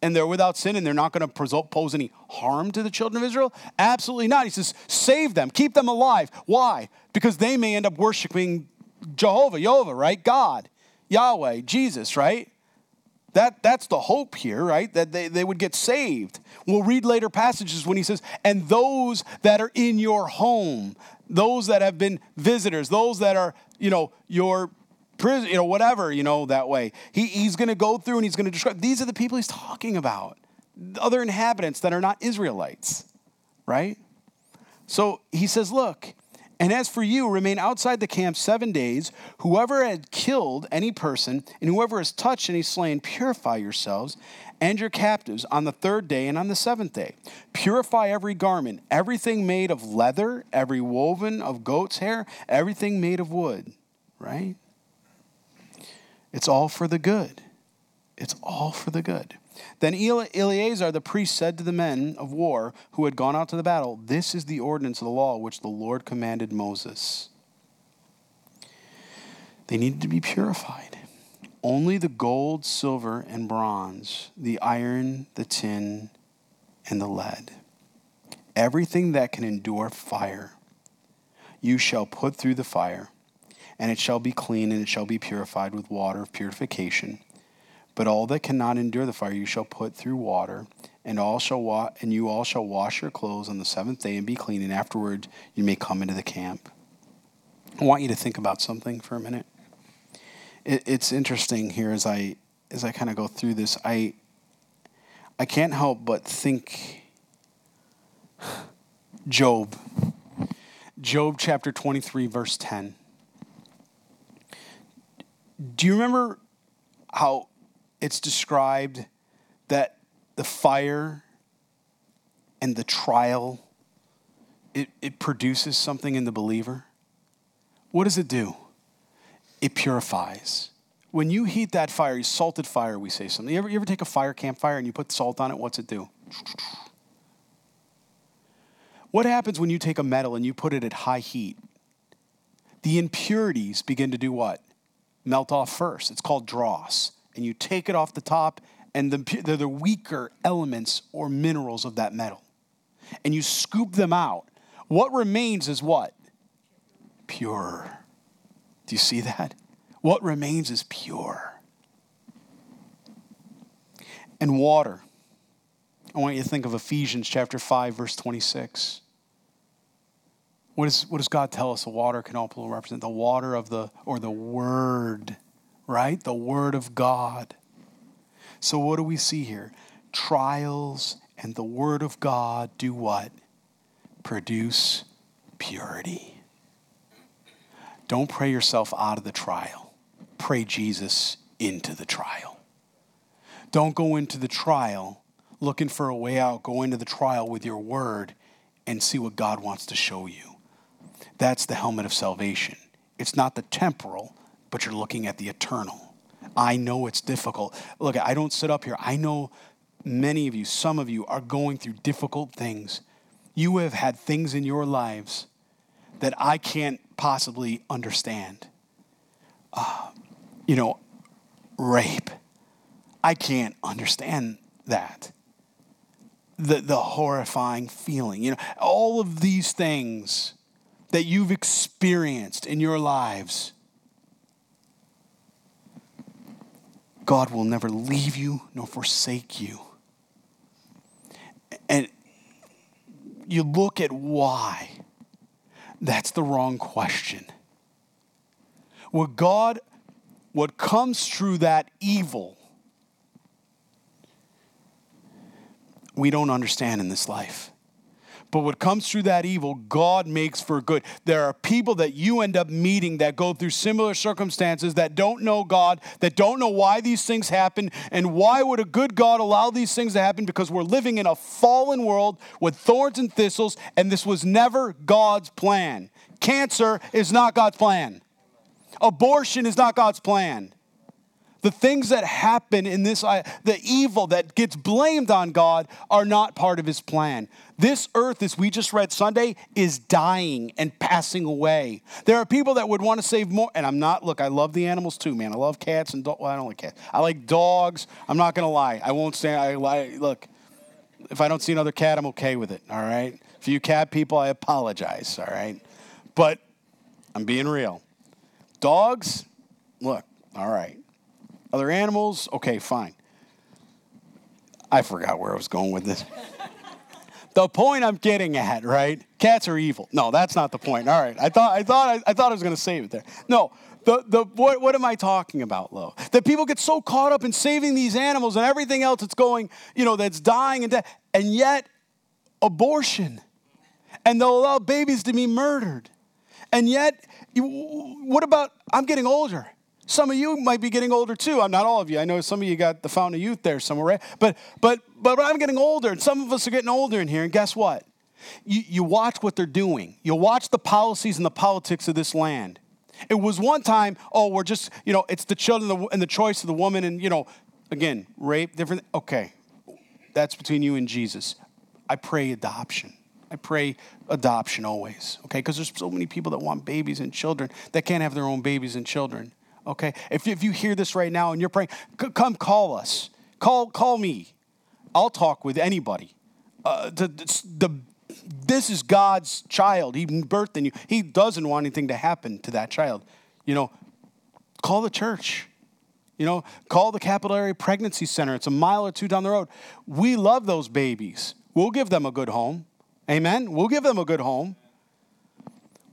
And they're without sin and they're not going to pose any harm to the children of Israel? Absolutely not. He says, save them, keep them alive. Why? Because they may end up worshiping Jehovah, Jehovah, right? God, Yahweh, Jesus, right? That, that's the hope here, right? That they, they would get saved. We'll read later passages when he says, and those that are in your home, those that have been visitors, those that are you know, your prison, you know, whatever, you know, that way. He, he's going to go through and he's going to describe these are the people he's talking about, other inhabitants that are not Israelites, right? So he says, Look, and as for you, remain outside the camp seven days. Whoever had killed any person, and whoever has touched any slain, purify yourselves and your captives on the third day and on the seventh day. Purify every garment, everything made of leather, every woven of goat's hair, everything made of wood, right? It's all for the good. It's all for the good. Then Eleazar the priest said to the men of war who had gone out to the battle, This is the ordinance of the law which the Lord commanded Moses. They needed to be purified. Only the gold, silver, and bronze, the iron, the tin, and the lead, everything that can endure fire, you shall put through the fire, and it shall be clean, and it shall be purified with water of purification But all that cannot endure the fire you shall put through water, and all shall wa- and you all shall wash your clothes on the seventh day and be clean, and afterward you may come into the camp. I want you to think about something for a minute. It, it's interesting here as I as I kind of go through this. I I can't help but think Job. Job chapter 23, verse 10. Do you remember how it's described that the fire and the trial it, it produces something in the believer? What does it do? It purifies. When you heat that fire, you salted fire, we say something. You ever, you ever take a fire campfire and you put salt on it? What's it do? What happens when you take a metal and you put it at high heat? The impurities begin to do what? Melt off first. It's called dross. And you take it off the top, and the, they're the weaker elements or minerals of that metal. And you scoop them out. What remains is what? Pure. Do you see that? What remains is pure. And water. I want you to think of Ephesians chapter 5, verse 26. What, is, what does God tell us the water can also represent? The water of the, or the Word, right? The Word of God. So, what do we see here? Trials and the Word of God do what? Produce purity. Don't pray yourself out of the trial, pray Jesus into the trial. Don't go into the trial looking for a way out. Go into the trial with your Word and see what God wants to show you. That's the helmet of salvation. It's not the temporal, but you're looking at the eternal. I know it's difficult. Look, I don't sit up here. I know many of you, some of you, are going through difficult things. You have had things in your lives that I can't possibly understand. Uh, you know, rape. I can't understand that. The, the horrifying feeling, you know, all of these things that you've experienced in your lives, God will never leave you nor forsake you. And you look at why. That's the wrong question. What God, what comes through that evil, we don't understand in this life. But what comes through that evil, God makes for good. There are people that you end up meeting that go through similar circumstances that don't know God, that don't know why these things happen, and why would a good God allow these things to happen? Because we're living in a fallen world with thorns and thistles, and this was never God's plan. Cancer is not God's plan. Abortion is not God's plan the things that happen in this, uh, the evil that gets blamed on God, are not part of his plan. This earth, as we just read Sunday, is dying and passing away. There are people that would want to save more, and I'm not, look, I love the animals too, man. I love cats and dogs. Well, I don't like cats. I like dogs. I'm not going to lie. I won't say, I lie. Look, if I don't see another cat, I'm okay with it, all right? For you cat people, I apologize, all right? But I'm being real. Dogs, look, all right. Other animals, okay, fine. I forgot where I was going with this. the point I'm getting at, right? Cats are evil. No, that's not the point. All right. I thought I thought I, I thought I was going to save it there. No. The, the, what, what am I talking about, Lo? That people get so caught up in saving these animals and everything else that's going, you know, that's dying and dead, and yet abortion. And they'll allow babies to be murdered. And yet, what about, I'm getting older. Some of you might be getting older too. I'm not all of you. I know some of you got the fountain of youth there somewhere, right? But but but I'm getting older, and some of us are getting older in here. And guess what? You, you watch what they're doing. You watch the policies and the politics of this land. It was one time, oh, we're just, you know, it's the children and the choice of the woman, and you know, again, rape, different. Okay, that's between you and Jesus. I pray adoption. I pray adoption always, okay? Because there's so many people that want babies and children that can't have their own babies and children okay? If, if you hear this right now and you're praying, c- come call us. Call, call me. I'll talk with anybody. Uh, the, the, this is God's child. He birthed in you. He doesn't want anything to happen to that child. You know, call the church. You know, call the Capillary Pregnancy Center. It's a mile or two down the road. We love those babies. We'll give them a good home. Amen. We'll give them a good home.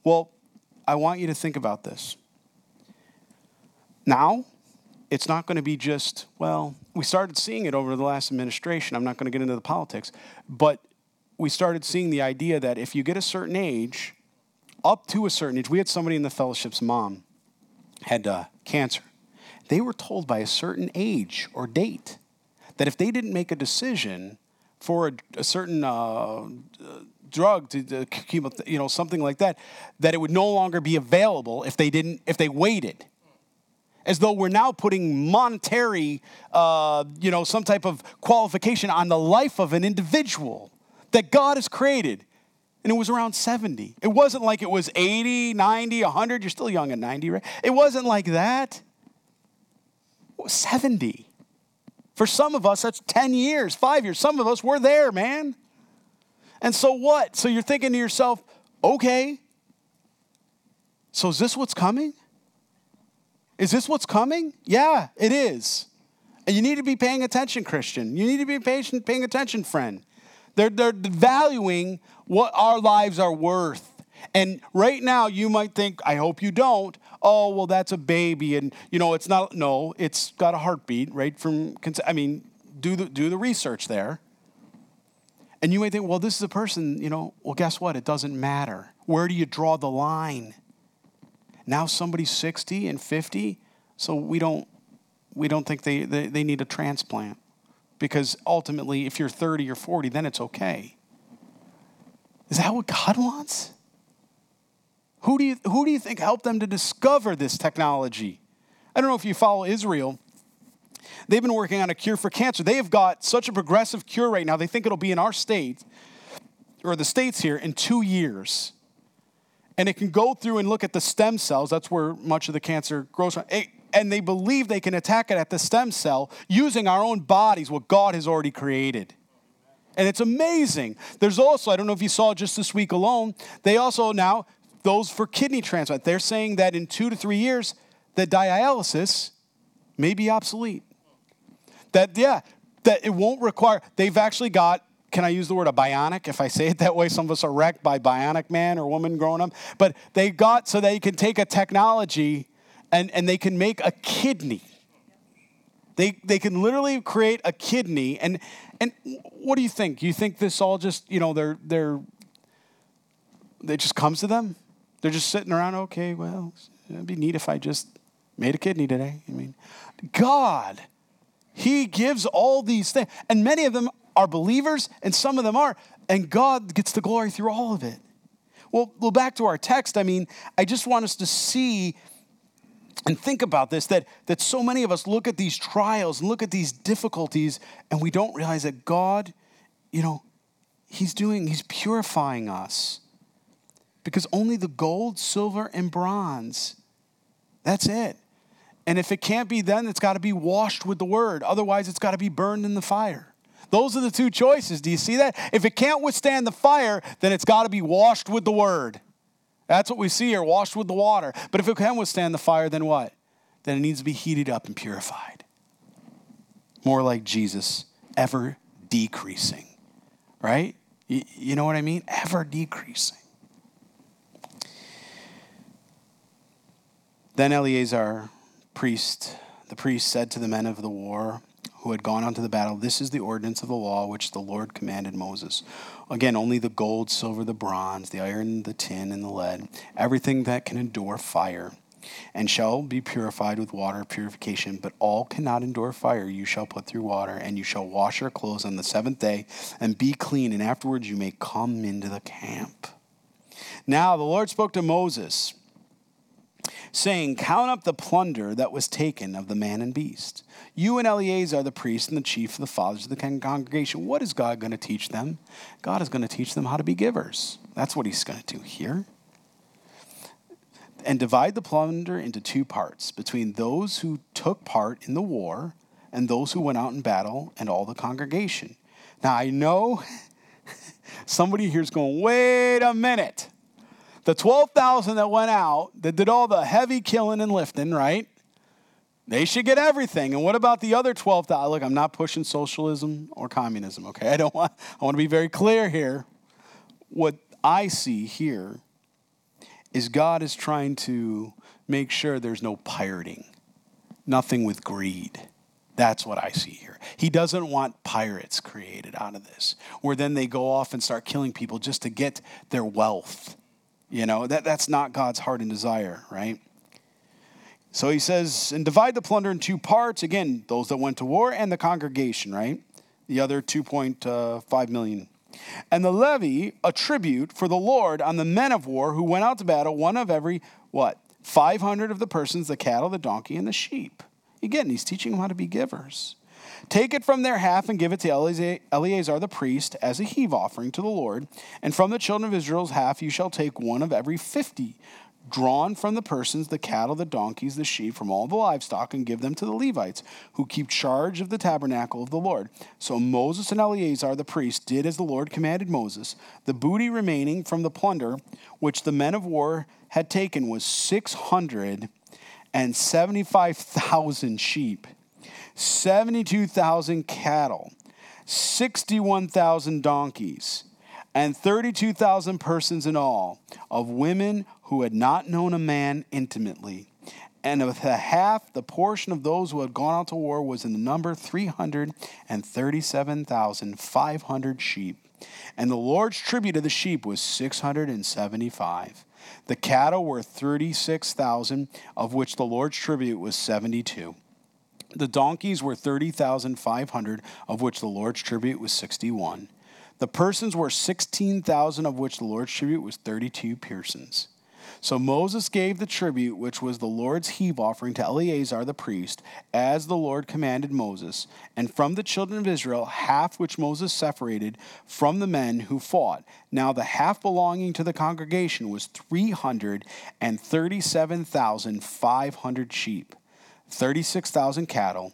Well, I want you to think about this. Now, it's not going to be just, well, we started seeing it over the last administration. I'm not going to get into the politics, but we started seeing the idea that if you get a certain age, up to a certain age, we had somebody in the fellowship's mom had uh, cancer. They were told by a certain age or date that if they didn't make a decision for a, a certain uh, drug to, to you know, something like that, that it would no longer be available if they didn't, if they waited. As though we're now putting monetary, uh, you know, some type of qualification on the life of an individual that God has created. And it was around 70. It wasn't like it was 80, 90, 100. You're still young at 90, right? It wasn't like that. It was 70. For some of us, that's 10 years, five years. Some of us, we're there, man. And so what? So you're thinking to yourself, okay, so is this what's coming? Is this what's coming? Yeah, it is. And you need to be paying attention, Christian. You need to be patient, paying attention, friend. They're, they're valuing what our lives are worth. And right now, you might think, I hope you don't. Oh, well, that's a baby. And, you know, it's not, no, it's got a heartbeat, right? From, I mean, do the, do the research there. And you may think, well, this is a person, you know, well, guess what? It doesn't matter. Where do you draw the line? Now somebody's 60 and 50, so we don't, we don't think they, they, they need a transplant. Because ultimately, if you're 30 or 40, then it's okay. Is that what God wants? Who do you, who do you think helped them to discover this technology? I don't know if you follow Israel. They've been working on a cure for cancer. They have got such a progressive cure right now, they think it'll be in our state or the states here in two years. And it can go through and look at the stem cells. That's where much of the cancer grows from. And they believe they can attack it at the stem cell using our own bodies, what God has already created. And it's amazing. There's also, I don't know if you saw just this week alone, they also now, those for kidney transplant, they're saying that in two to three years, that dialysis may be obsolete. That, yeah, that it won't require, they've actually got, can I use the word a bionic? If I say it that way, some of us are wrecked by bionic man or woman growing up. But they got so they can take a technology and, and they can make a kidney. They, they can literally create a kidney. And, and what do you think? You think this all just, you know, they're, they're, it just comes to them? They're just sitting around, okay, well, it'd be neat if I just made a kidney today. I mean, God he gives all these things. And many of them are believers, and some of them are. And God gets the glory through all of it. Well, well, back to our text. I mean, I just want us to see and think about this that, that so many of us look at these trials and look at these difficulties, and we don't realize that God, you know, He's doing, He's purifying us. Because only the gold, silver, and bronze, that's it. And if it can't be then, it's got to be washed with the word. Otherwise, it's got to be burned in the fire. Those are the two choices. Do you see that? If it can't withstand the fire, then it's got to be washed with the word. That's what we see here, washed with the water. But if it can withstand the fire, then what? Then it needs to be heated up and purified. More like Jesus, ever decreasing, right? You, know what I mean? Ever decreasing. Then Eleazar priest, the priest said to the men of the war who had gone onto the battle, This is the ordinance of the law which the Lord commanded Moses. Again, only the gold, silver, the bronze, the iron, the tin, and the lead, everything that can endure fire, and shall be purified with water purification. But all cannot endure fire, you shall put through water, and you shall wash your clothes on the seventh day, and be clean, and afterwards you may come into the camp. Now the Lord spoke to Moses saying, Count up the plunder that was taken of the man and beast. You and Eleazar, are the priest and the chief of the fathers of the congregation, what is God going to teach them? God is going to teach them how to be givers. That's what he's going to do here. And divide the plunder into two parts between those who took part in the war and those who went out in battle and all the congregation. Now, I know somebody here's going, wait a minute. The 12,000 that went out, that did all the heavy killing and lifting, right? They should get everything. And what about the other 12,000? Look, I'm not pushing socialism or communism, okay? I don't want I want to be very clear here. What I see here is God is trying to make sure there's no pirating. Nothing with greed. That's what I see here. He doesn't want pirates created out of this, where then they go off and start killing people just to get their wealth. You know, that, that's not God's heart and desire, right? So he says, and divide the plunder in two parts. Again, those that went to war and the congregation, right? The other 2.5 million. And the levy, a tribute for the Lord on the men of war who went out to battle, one of every, what? 500 of the persons, the cattle, the donkey, and the sheep. Again, he's teaching them how to be givers. Take it from their half and give it to Eleazar the priest as a heave offering to the Lord. And from the children of Israel's half you shall take one of every fifty, drawn from the persons, the cattle, the donkeys, the sheep, from all the livestock, and give them to the Levites, who keep charge of the tabernacle of the Lord. So Moses and Eleazar the priest did as the Lord commanded Moses. The booty remaining from the plunder which the men of war had taken was six hundred and seventy-five thousand sheep, seventy-two thousand cattle, sixty-one thousand donkeys and 32,000 persons in all, of women who had not known a man intimately. And of the half, the portion of those who had gone out to war was in the number 337,500 sheep. And the Lord's tribute of the sheep was 675. The cattle were 36,000, of which the Lord's tribute was 72. The donkeys were 30,500, of which the Lord's tribute was 61. The persons were 16,000, of which the Lord's tribute was 32 persons. So Moses gave the tribute, which was the Lord's heave offering, to Eleazar the priest, as the Lord commanded Moses. And from the children of Israel, half which Moses separated from the men who fought. Now the half belonging to the congregation was 337,500 sheep, 36,000 cattle,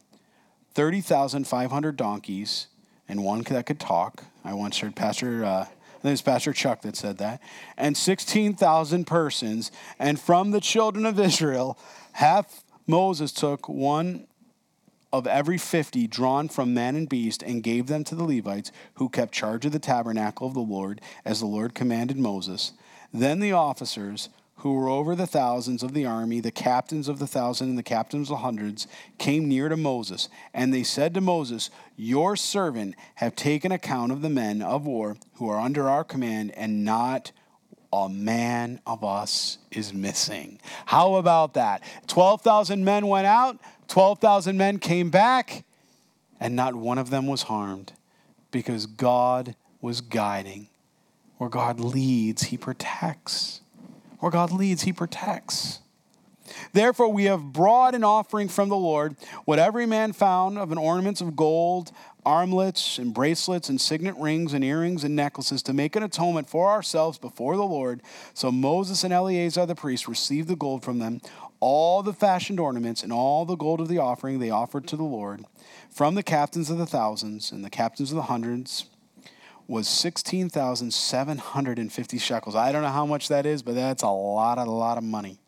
30,500 donkeys, and one that could talk. I once heard Pastor. Uh, I think it was Pastor Chuck that said that, and 16,000 persons. And from the children of Israel, half Moses took one of every 50 drawn from man and beast and gave them to the Levites who kept charge of the tabernacle of the Lord as the Lord commanded Moses. Then the officers who were over the thousands of the army, the captains of the thousand and the captains of the hundreds, came near to Moses, and they said to Moses, Your servant have taken account of the men of war who are under our command, and not a man of us is missing. How about that? 12,000 men went out, 12,000 men came back, and not one of them was harmed because God was guiding. Where God leads, He protects. Where God leads, he protects. Therefore, we have brought an offering from the Lord, what every man found of an ornaments of gold, armlets and bracelets and signet rings and earrings and necklaces to make an atonement for ourselves before the Lord. So Moses and Eleazar the priest received the gold from them, all the fashioned ornaments and all the gold of the offering they offered to the Lord, from the captains of the thousands and the captains of the hundreds was 16,750 shekels. I don't know how much that is, but that's a lot, a lot of money.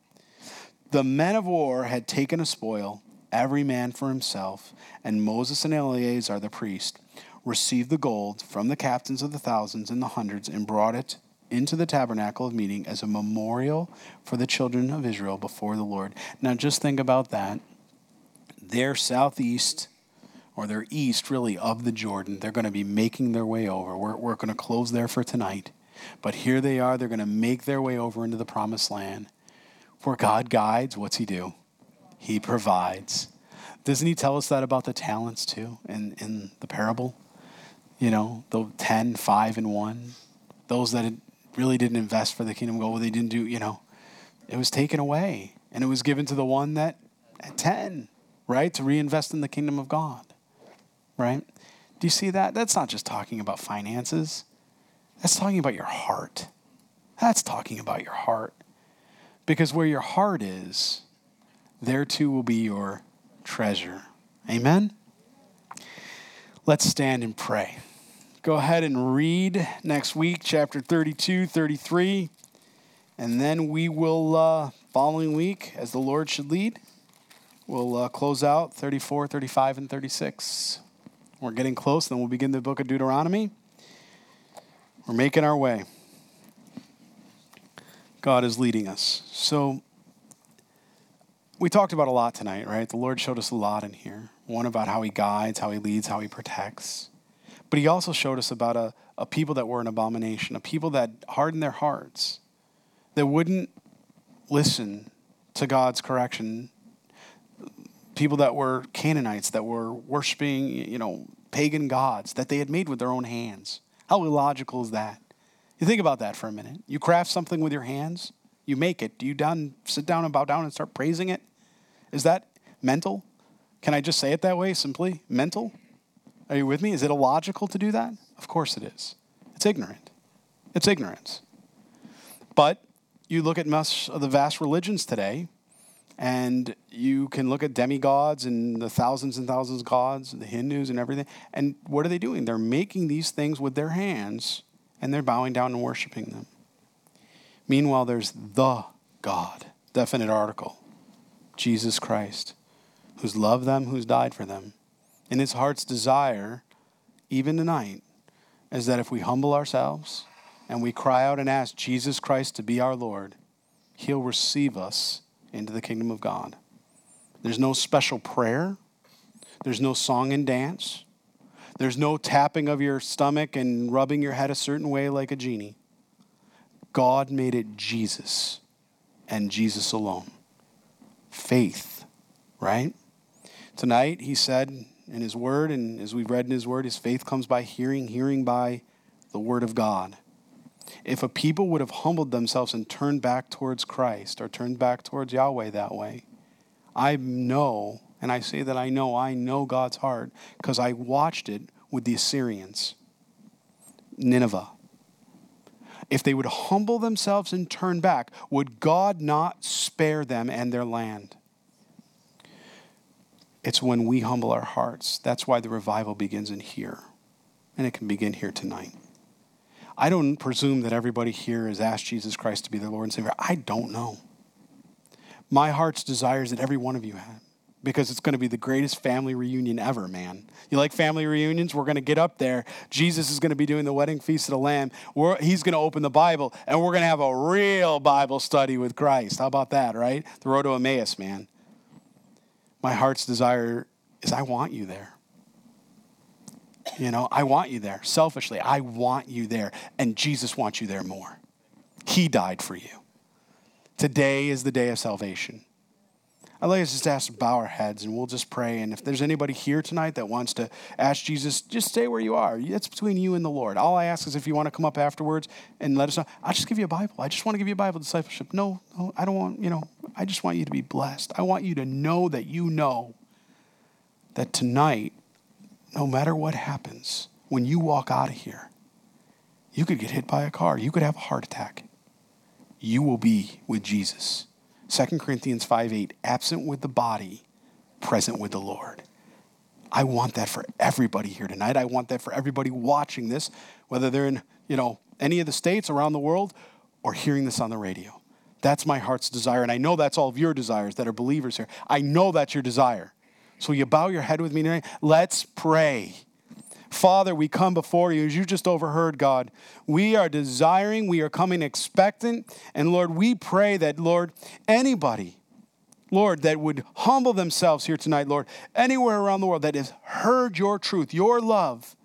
The men of war had taken a spoil, every man for himself, and Moses and Eleazar the priest received the gold from the captains of the thousands and the hundreds and brought it into the tabernacle of meeting as a memorial for the children of Israel before the Lord. Now just think about that. They're southeast or they're east really of the Jordan. They're going to be making their way over. We're, we're going to close there for tonight. But here they are. They're going to make their way over into the promised land. Where God guides, what's He do? He provides. Doesn't He tell us that about the talents too in, in the parable? You know, the 10, 5, and 1. Those that really didn't invest for the kingdom goal, they didn't do, you know, it was taken away. And it was given to the one that at 10, right? To reinvest in the kingdom of God right? Do you see that? That's not just talking about finances, that's talking about your heart. That's talking about your heart. Because where your heart is, there too will be your treasure. Amen? Let's stand and pray. Go ahead and read next week, chapter 32, 33, and then we will, uh, following week, as the Lord should lead, we'll uh, close out 34, 35, and 36. We're getting close, then we'll begin the book of Deuteronomy. We're making our way. God is leading us. So, we talked about a lot tonight, right? The Lord showed us a lot in here. One about how He guides, how He leads, how He protects. But He also showed us about a, a people that were an abomination, a people that hardened their hearts, that wouldn't listen to God's correction. People that were Canaanites, that were worshiping, you know, pagan gods that they had made with their own hands. How illogical is that? You think about that for a minute. You craft something with your hands, you make it. Do you down, sit down and bow down and start praising it? Is that mental? Can I just say it that way simply? Mental? Are you with me? Is it illogical to do that? Of course it is. It's ignorant. It's ignorance. But you look at most of the vast religions today, and you can look at demigods and the thousands and thousands of gods, the Hindus and everything. And what are they doing? They're making these things with their hands and they're bowing down and worshiping them. Meanwhile, there's the God, definite article, Jesus Christ, who's loved them, who's died for them. And his heart's desire, even tonight, is that if we humble ourselves and we cry out and ask Jesus Christ to be our Lord, he'll receive us into the kingdom of God. There's no special prayer, there's no song and dance, there's no tapping of your stomach and rubbing your head a certain way like a genie. God made it Jesus and Jesus alone. Faith, right? Tonight, he said in his word, and as we've read in his word, his faith comes by hearing, hearing by the word of God. If a people would have humbled themselves and turned back towards Christ or turned back towards Yahweh that way, I know, and I say that I know, I know God's heart because I watched it with the Assyrians, Nineveh. If they would humble themselves and turn back, would God not spare them and their land? It's when we humble our hearts. That's why the revival begins in here. And it can begin here tonight. I don't presume that everybody here has asked Jesus Christ to be their Lord and Savior. I don't know. My heart's desire is that every one of you have because it's going to be the greatest family reunion ever, man. You like family reunions? We're going to get up there. Jesus is going to be doing the wedding feast of the Lamb. We're, he's going to open the Bible, and we're going to have a real Bible study with Christ. How about that, right? The road to Emmaus, man. My heart's desire is I want you there. You know, I want you there. Selfishly, I want you there. And Jesus wants you there more. He died for you. Today is the day of salvation. I'd like us just to ask bow our heads and we'll just pray. And if there's anybody here tonight that wants to ask Jesus, just stay where you are. It's between you and the Lord. All I ask is if you want to come up afterwards and let us know, I'll just give you a Bible. I just want to give you a Bible discipleship. No, no, I don't want, you know, I just want you to be blessed. I want you to know that you know that tonight no matter what happens, when you walk out of here, you could get hit by a car, you could have a heart attack. You will be with Jesus. 2 Corinthians 5 8, absent with the body, present with the Lord. I want that for everybody here tonight. I want that for everybody watching this, whether they're in, you know, any of the states around the world or hearing this on the radio. That's my heart's desire. And I know that's all of your desires that are believers here. I know that's your desire. So you bow your head with me tonight? Let's pray. Father, we come before you as you just overheard, God. We are desiring, we are coming expectant. And Lord, we pray that, Lord, anybody, Lord, that would humble themselves here tonight, Lord, anywhere around the world that has heard your truth, your love,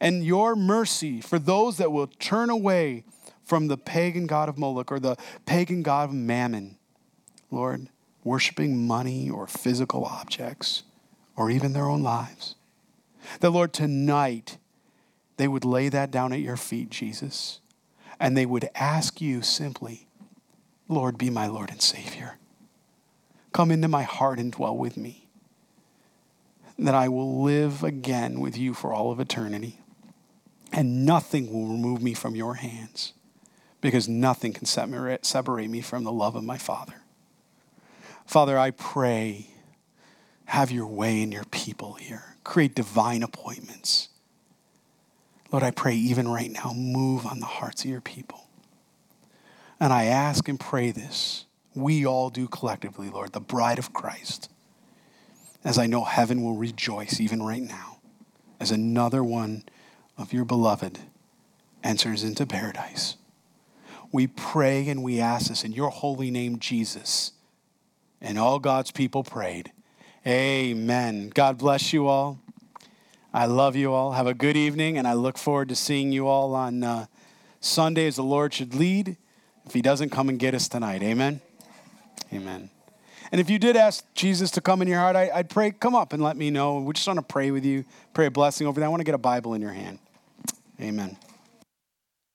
and your mercy for those that will turn away from the pagan god of Moloch or the pagan god of Mammon, Lord, worshiping money or physical objects or even their own lives. That, Lord, tonight they would lay that down at your feet, Jesus, and they would ask you simply, Lord, be my Lord and Savior. Come into my heart and dwell with me. That I will live again with you for all of eternity. And nothing will remove me from your hands because nothing can separate me from the love of my Father. Father, I pray have your way in your people here. Create divine appointments. Lord, I pray even right now, move on the hearts of your people. And I ask and pray this. We all do collectively, Lord, the bride of Christ. as I know heaven will rejoice even right now as another one of your beloved enters into paradise. We pray and we ask this in your holy name, Jesus. And all God's people prayed. Amen. God bless you all. I love you all. Have a good evening, and I look forward to seeing you all on uh, Sunday as the Lord should lead. If He doesn't come and get us tonight, amen. Amen. And if you did ask Jesus to come in your heart, I, would pray, come up and let me know. We just want to pray with you, pray a blessing over that. I want to get a Bible in your hand. Amen.